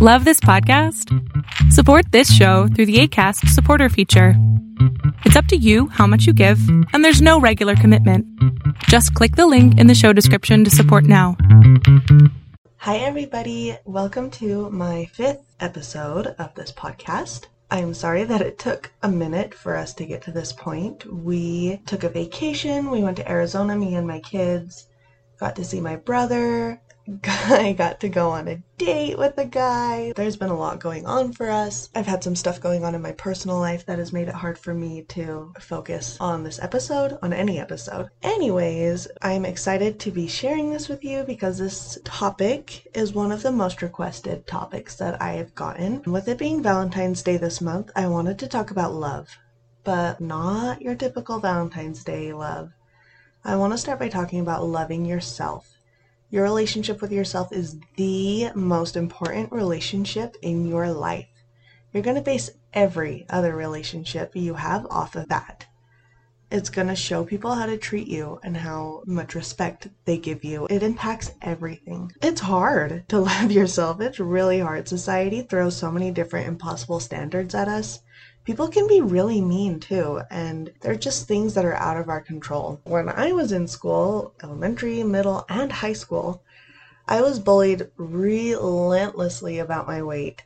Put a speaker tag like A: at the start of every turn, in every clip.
A: Love this podcast? Support this show through the ACAST supporter feature. It's up to you how much you give, and there's no regular commitment. Just click the link in the show description to support now.
B: Hi, everybody. Welcome to my fifth episode of this podcast. I'm sorry that it took a minute for us to get to this point. We took a vacation. We went to Arizona, me and my kids. Got to see my brother. I got to go on a date with a guy. There's been a lot going on for us. I've had some stuff going on in my personal life that has made it hard for me to focus on this episode, on any episode. Anyways, I'm excited to be sharing this with you because this topic is one of the most requested topics that I have gotten. With it being Valentine's Day this month, I wanted to talk about love, but not your typical Valentine's Day love. I want to start by talking about loving yourself. Your relationship with yourself is the most important relationship in your life. You're going to base every other relationship you have off of that. It's going to show people how to treat you and how much respect they give you. It impacts everything. It's hard to love yourself. It's really hard. Society throws so many different impossible standards at us people can be really mean too, and they're just things that are out of our control. When I was in school, elementary, middle, and high school, I was bullied relentlessly about my weight.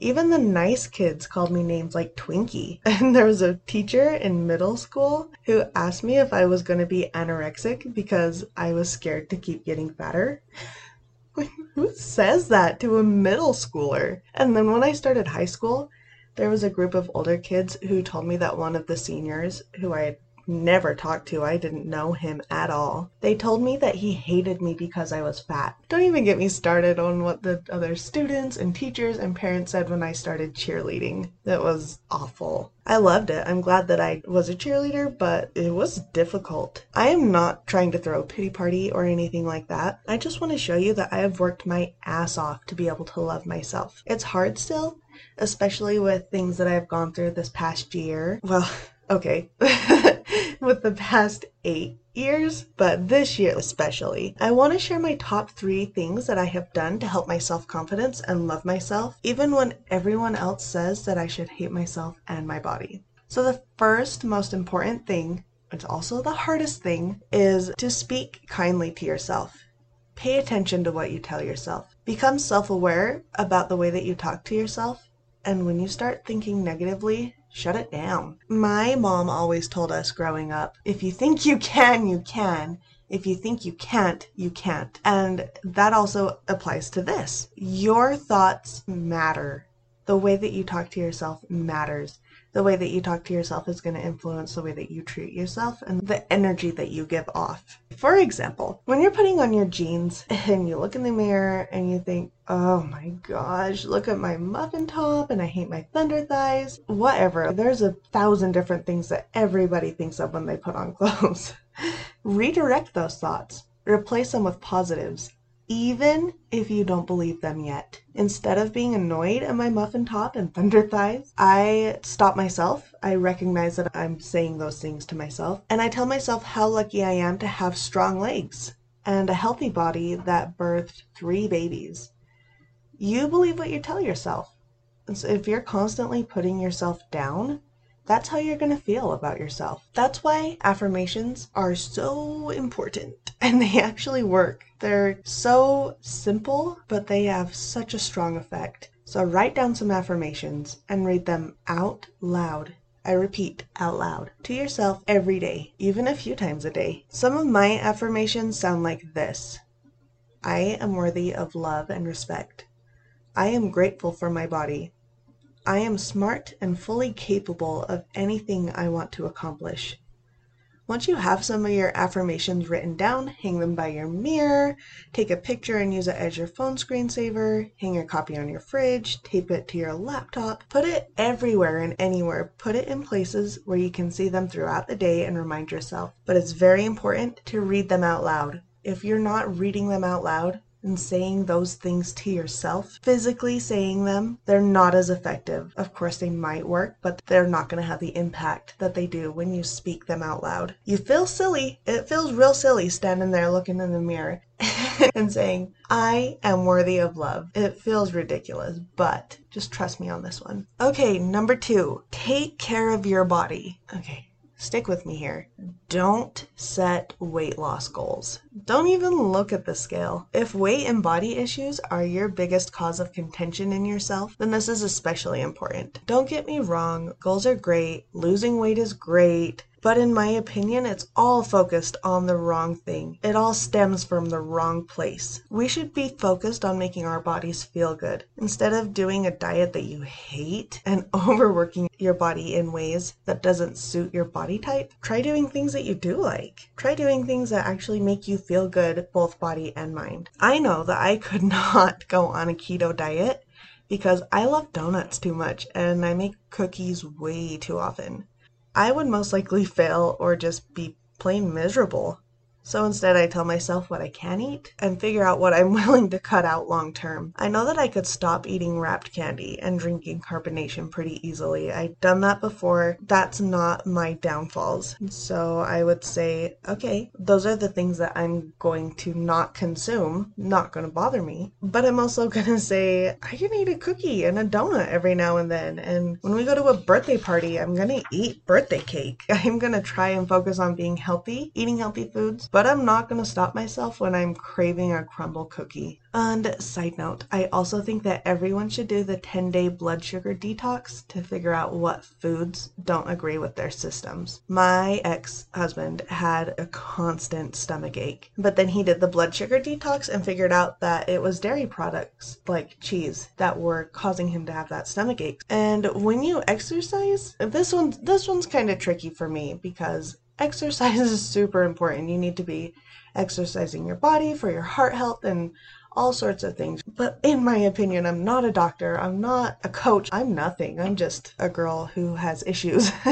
B: Even the nice kids called me names like Twinkie. And there was a teacher in middle school who asked me if I was going to be anorexic because I was scared to keep getting fatter. Who says that to a middle schooler? And then when I started high school, there was a group of older kids who told me that one of the seniors, who I had never talked to, I didn't know him at all, they told me that he hated me because I was fat. Don't even get me started on what the other students and teachers and parents said when I started cheerleading. It was awful. I loved it. I'm glad that I was a cheerleader, but it was difficult. I am not trying to throw a pity party or anything like that. I just want to show you that I have worked my ass off to be able to love myself. It's hard still, especially with things that I've gone through this past year. Well, okay, with the past eight years, but this year especially. I want to share my top three things that I have done to help my self confidence and love myself, even when everyone else says that I should hate myself and my body. So, the first most important thing, it's also the hardest thing, is to speak kindly to yourself. Pay attention to what you tell yourself. Become self aware about the way that you talk to yourself and when you start thinking negatively, shut it down. My mom always told us growing up if you think you can, you can. If you think you can't, you can't. And that also applies to this. Your thoughts matter. The way that you talk to yourself matters the way that you talk to yourself is going to influence the way that you treat yourself and the energy that you give off. For example, when you're putting on your jeans and you look in the mirror and you think, oh my gosh, look at my muffin top and I hate my thunder thighs, whatever. There's a thousand different things that everybody thinks of when they put on clothes. Redirect those thoughts, replace them with positives even if you don't believe them yet. Instead of being annoyed at my muffin top and thunder thighs, I stop myself. I recognize that I'm saying those things to myself, and I tell myself how lucky I am to have strong legs and a healthy body that birthed three babies. You believe what you tell yourself. So if you're constantly putting yourself down, that's how you're going to feel about yourself. That's why affirmations are so important and they actually work. They're so simple, but they have such a strong effect. So write down some affirmations and read them out loud. I repeat out loud to yourself every day, even a few times a day. Some of my affirmations sound like this I am worthy of love and respect. I am grateful for my body. I am smart and fully capable of anything I want to accomplish. Once you have some of your affirmations written down, hang them by your mirror, take a picture and use it as your phone screensaver, hang your copy on your fridge, tape it to your laptop, put it everywhere and anywhere. Put it in places where you can see them throughout the day and remind yourself. But it's very important to read them out loud. If you're not reading them out loud, and saying those things to yourself, physically saying them, they're not as effective. Of course, they might work, but they're not going to have the impact that they do when you speak them out loud. You feel silly. It feels real silly standing there looking in the mirror and saying, I am worthy of love. It feels ridiculous, but just trust me on this one. Okay, number two, take care of your body. Okay, stick with me here. Don't set weight loss goals. Don't even look at the scale. If weight and body issues are your biggest cause of contention in yourself, then this is especially important. Don't get me wrong, goals are great, losing weight is great, but in my opinion, it's all focused on the wrong thing. It all stems from the wrong place. We should be focused on making our bodies feel good. Instead of doing a diet that you hate and overworking your body in ways that doesn't suit your body type, try doing things that you do like. Try doing things that actually make you feel good, both body and mind. I know that I could not go on a keto diet because I love donuts too much and I make cookies way too often. I would most likely fail or just be plain miserable. So instead, I tell myself what I can eat and figure out what I'm willing to cut out long term. I know that I could stop eating wrapped candy and drinking carbonation pretty easily. I've done that before. That's not my downfalls. So I would say, okay, those are the things that I'm going to not consume, not going to bother me. But I'm also going to say, I can eat a cookie and a donut every now and then. And when we go to a birthday party, I'm going to eat birthday cake. I'm going to try and focus on being healthy, eating healthy foods but I'm not going to stop myself when I'm craving a Crumbl cookie. And side note, I also think that everyone should do the 10 day blood sugar detox to figure out what foods don't agree with their systems. My ex husband had a constant stomach ache, but then he did the blood sugar detox and figured out that it was dairy products like cheese that were causing him to have that stomach ache. And when you exercise, this one this one's kind of tricky for me because exercise is super important. You need to be exercising your body for your heart health and all sorts of things. But in my opinion, I'm not a doctor. I'm not a coach. I'm nothing. I'm just a girl who has issues.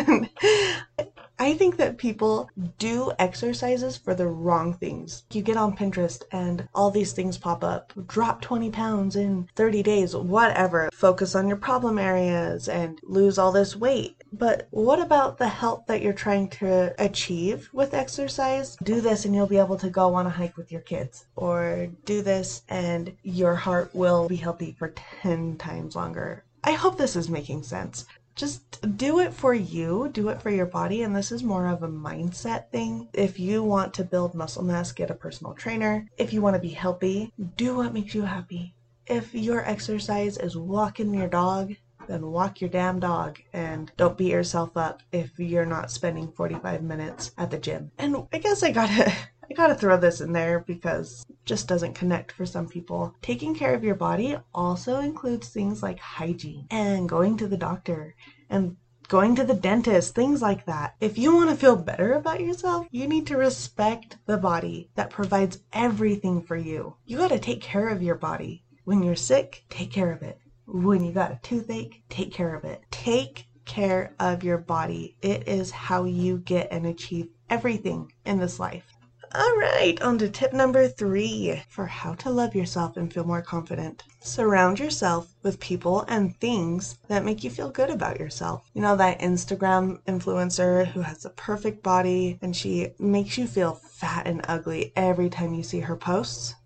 B: I think that people do exercises for the wrong things. You get on Pinterest and all these things pop up. Drop 20 pounds in 30 days, whatever. Focus on your problem areas and lose all this weight. But what about the health that you're trying to achieve with exercise? Do this and you'll be able to go on a hike with your kids. Or do this and your heart will be healthy for 10 times longer. I hope this is making sense just do it for you, do it for your body. And this is more of a mindset thing. If you want to build muscle mass, get a personal trainer. If you want to be healthy, do what makes you happy. If your exercise is walking your dog, then walk your damn dog and don't beat yourself up if you're not spending 45 minutes at the gym. And I guess I gotta gotta throw this in there because just doesn't connect for some people. Taking care of your body also includes things like hygiene and going to the doctor and going to the dentist, things like that. If you want to feel better about yourself, you need to respect the body that provides everything for you. You got to take care of your body. When you're sick, take care of it. When you got a toothache, take care of it. Take care of your body. It is how you get and achieve everything in this life. All right, on to tip number three for how to love yourself and feel more confident. Surround yourself with people and things that make you feel good about yourself. You know, that Instagram influencer who has a perfect body and she makes you feel fat and ugly every time you see her posts?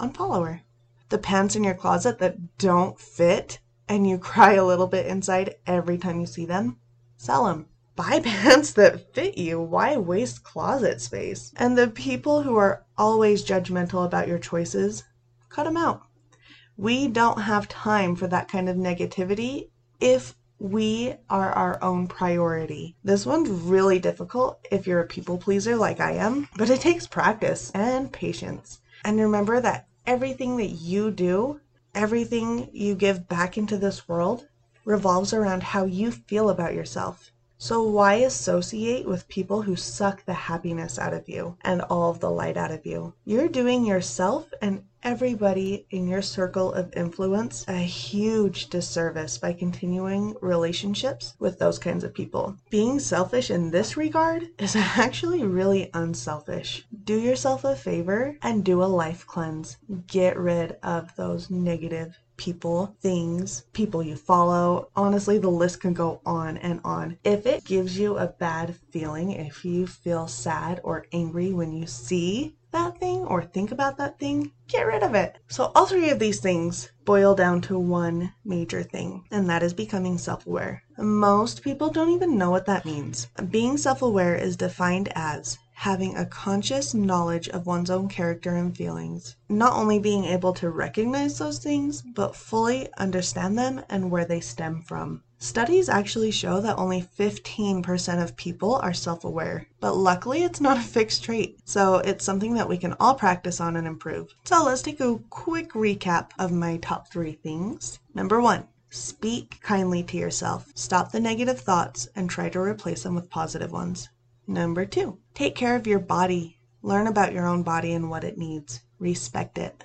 B: Unfollow her. The pants in your closet that don't fit and you cry a little bit inside every time you see them? Sell them buy pants that fit you. Why waste closet space? And the people who are always judgmental about your choices, cut them out. We don't have time for that kind of negativity if we are our own priority. This one's really difficult if you're a people pleaser like I am, but it takes practice and patience. And remember that everything that you do, everything you give back into this world, revolves around how you feel about yourself. So why associate with people who suck the happiness out of you and all the light out of you? You're doing yourself and everybody in your circle of influence a huge disservice by continuing relationships with those kinds of people. Being selfish in this regard is actually really unselfish. Do yourself a favor and do a life cleanse. Get rid of those negative people, things, people you follow. Honestly, the list can go on and on. If it gives you a bad feeling, if you feel sad or angry when you see that thing or think about that thing, get rid of it. So, all three of these things boil down to one major thing, and that is becoming self aware. Most people don't even know what that means. Being self aware is defined as having a conscious knowledge of one's own character and feelings, not only being able to recognize those things, but fully understand them and where they stem from. Studies actually show that only 15% of people are self aware, but luckily it's not a fixed trait, so it's something that we can all practice on and improve. So let's take a quick recap of my top three things. Number one, speak kindly to yourself. Stop the negative thoughts and try to replace them with positive ones. Number two, take care of your body. Learn about your own body and what it needs. Respect it.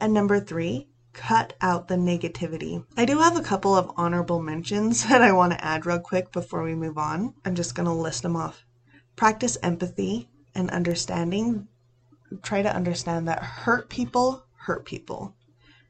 B: And number three, cut out the negativity. I do have a couple of honorable mentions that I want to add real quick before we move on. I'm just going to list them off. Practice empathy and understanding. Try to understand that hurt people hurt people.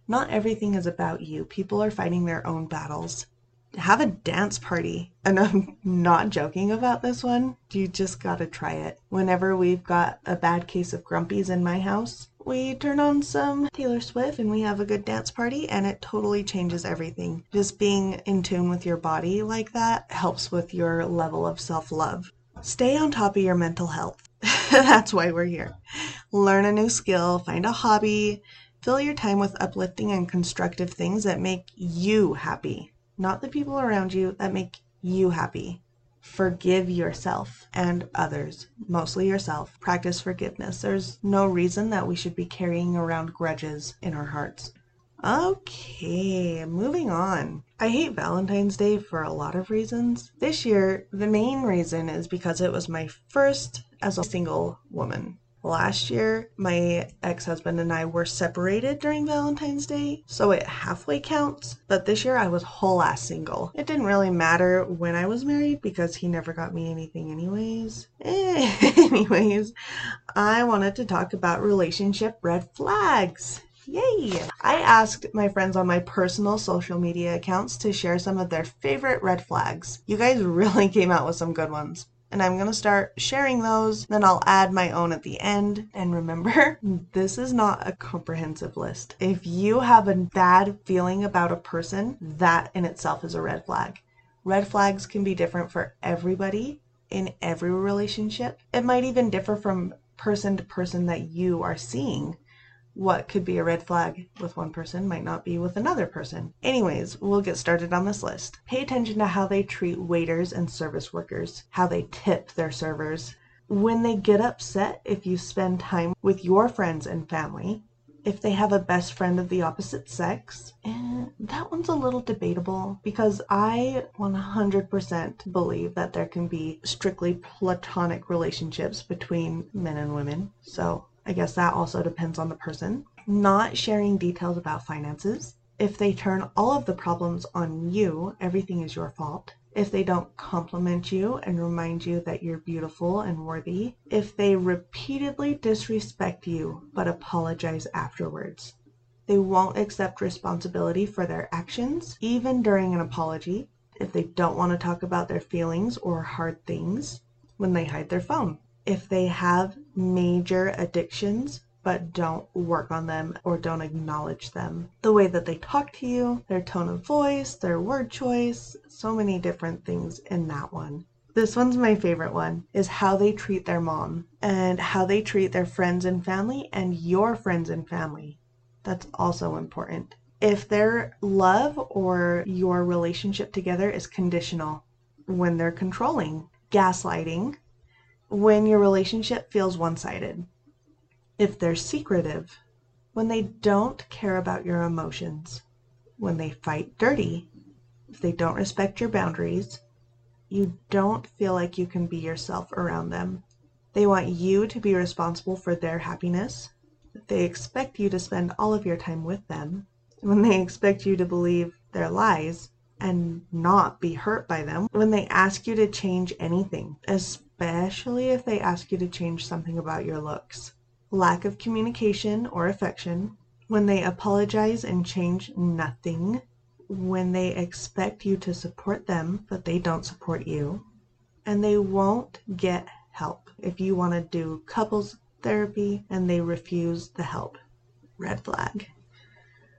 B: Not everything is about you. People are fighting their own battles. Have a dance party. And I'm not joking about this one. You just gotta try it. Whenever we've got a bad case of grumpies in my house, we turn on some Taylor Swift and we have a good dance party, and it totally changes everything. Just being in tune with your body like that helps with your level of self love. Stay on top of your mental health. That's why we're here. Learn a new skill, find a hobby, fill your time with uplifting and constructive things that make you happy, not the people around you that make you happy. Forgive yourself and others, mostly yourself. Practice forgiveness. There's no reason that we should be carrying around grudges in our hearts. Okay, moving on. I hate Valentine's Day for a lot of reasons. This year, the main reason is because it was my first as a single woman. Last year, my ex husband and I were separated during Valentine's Day, so it halfway counts. But this year, I was whole ass single. It didn't really matter when I was married because he never got me anything, anyways. anyways, I wanted to talk about relationship red flags. Yay! I asked my friends on my personal social media accounts to share some of their favorite red flags. You guys really came out with some good ones and I'm going to start sharing those. Then I'll add my own at the end. And remember, this is not a comprehensive list. If you have a bad feeling about a person, that in itself is a red flag. Red flags can be different for everybody in every relationship. It might even differ from person to person that you are seeing what could be a red flag with one person might not be with another person. Anyways, we'll get started on this list. Pay attention to how they treat waiters and service workers, how they tip their servers. When they get upset if you spend time with your friends and family, if they have a best friend of the opposite sex, and that one's a little debatable because I 100% believe that there can be strictly platonic relationships between men and women. So I guess that also depends on the person. Not sharing details about finances. If they turn all of the problems on you, everything is your fault. If they don't compliment you and remind you that you're beautiful and worthy. If they repeatedly disrespect you but apologize afterwards. They won't accept responsibility for their actions, even during an apology. If they don't want to talk about their feelings or hard things, when they hide their phone if they have major addictions but don't work on them or don't acknowledge them. The way that they talk to you, their tone of voice, their word choice, so many different things in that one. This one's my favorite one is how they treat their mom and how they treat their friends and family and your friends and family. That's also important. If their love or your relationship together is conditional, when they're controlling, gaslighting, when your relationship feels one sided, if they're secretive, when they don't care about your emotions, when they fight dirty, if they don't respect your boundaries, you don't feel like you can be yourself around them. They want you to be responsible for their happiness. They expect you to spend all of your time with them. When they expect you to believe their lies and not be hurt by them. When they ask you to change anything, especially if they ask you to change something about your looks. Lack of communication or affection. When they apologize and change nothing when they expect you to support them, but they don't support you, and they won't get help if you want to do couples therapy and they refuse the help. Red flag.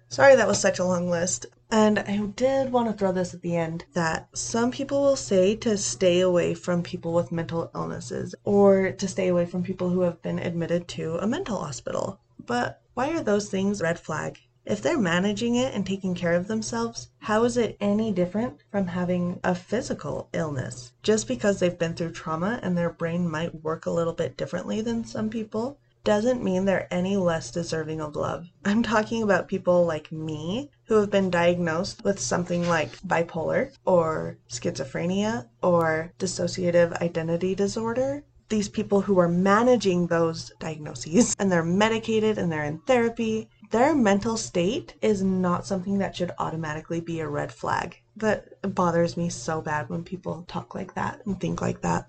B: Sorry that was such a long list. And I did want to throw this at the end that some people will say to stay away from people with mental illnesses or to stay away from people who have been admitted to a mental hospital. But why are those things red flag? If they're managing it and taking care of themselves, how is it any different from having a physical illness? Just because they've been through trauma and their brain might work a little bit differently than some people doesn't mean they're any less deserving of love. I'm talking about people like me who have been diagnosed with something like bipolar or schizophrenia or dissociative identity disorder these people who are managing those diagnoses and they're medicated and they're in therapy their mental state is not something that should automatically be a red flag. It bothers me so bad when people talk like that and think like that.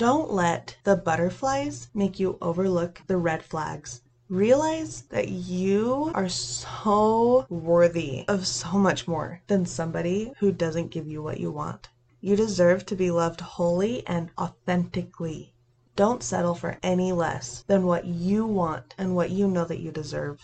B: Don't let the butterflies make you overlook the red flags. Realize that you are so worthy of so much more than somebody who doesn't give you what you want. You deserve to be loved wholly and authentically. Don't settle for any less than what you want and what you know that you deserve.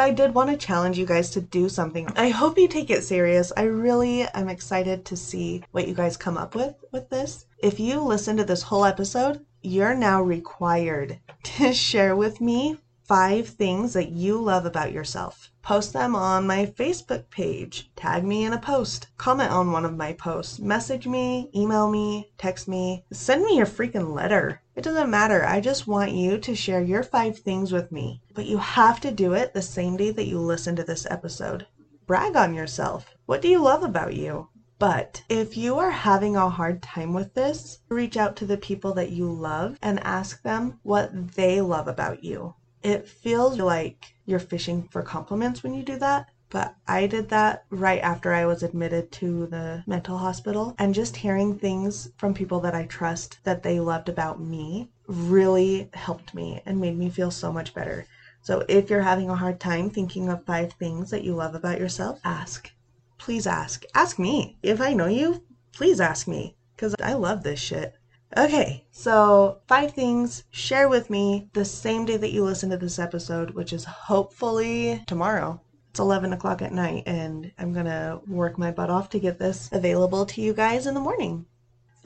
B: I did want to challenge you guys to do something. I hope you take it serious. I really am excited to see what you guys come up with with this. If you listen to this whole episode, you're now required to share with me five things that you love about yourself. Post them on my Facebook page. Tag me in a post. Comment on one of my posts. Message me, email me, text me, send me a freaking letter. It doesn't matter. I just want you to share your five things with me. But you have to do it the same day that you listen to this episode. Brag on yourself. What do you love about you? But if you are having a hard time with this, reach out to the people that you love and ask them what they love about you. It feels like you're fishing for compliments when you do that. But I did that right after I was admitted to the mental hospital. And just hearing things from people that I trust that they loved about me really helped me and made me feel so much better. So if you're having a hard time thinking of five things that you love about yourself, ask. Please ask. Ask me. If I know you, please ask me because I love this shit. Okay, so five things share with me the same day that you listen to this episode, which is hopefully tomorrow. It's 11 o'clock at night, and I'm gonna work my butt off to get this available to you guys in the morning.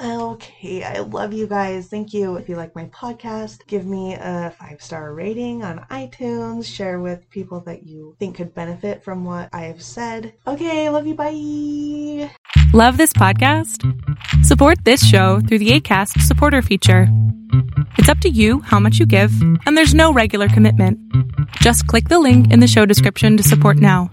B: Okay, I love you guys. Thank you. If you like my podcast, give me a five star rating on iTunes. Share with people that you think could benefit from what I have said. Okay, love you. Bye.
A: Love this podcast? Support this show through the ACAST supporter feature. It's up to you how much you give, and there's no regular commitment. Just click the link in the show description to support now.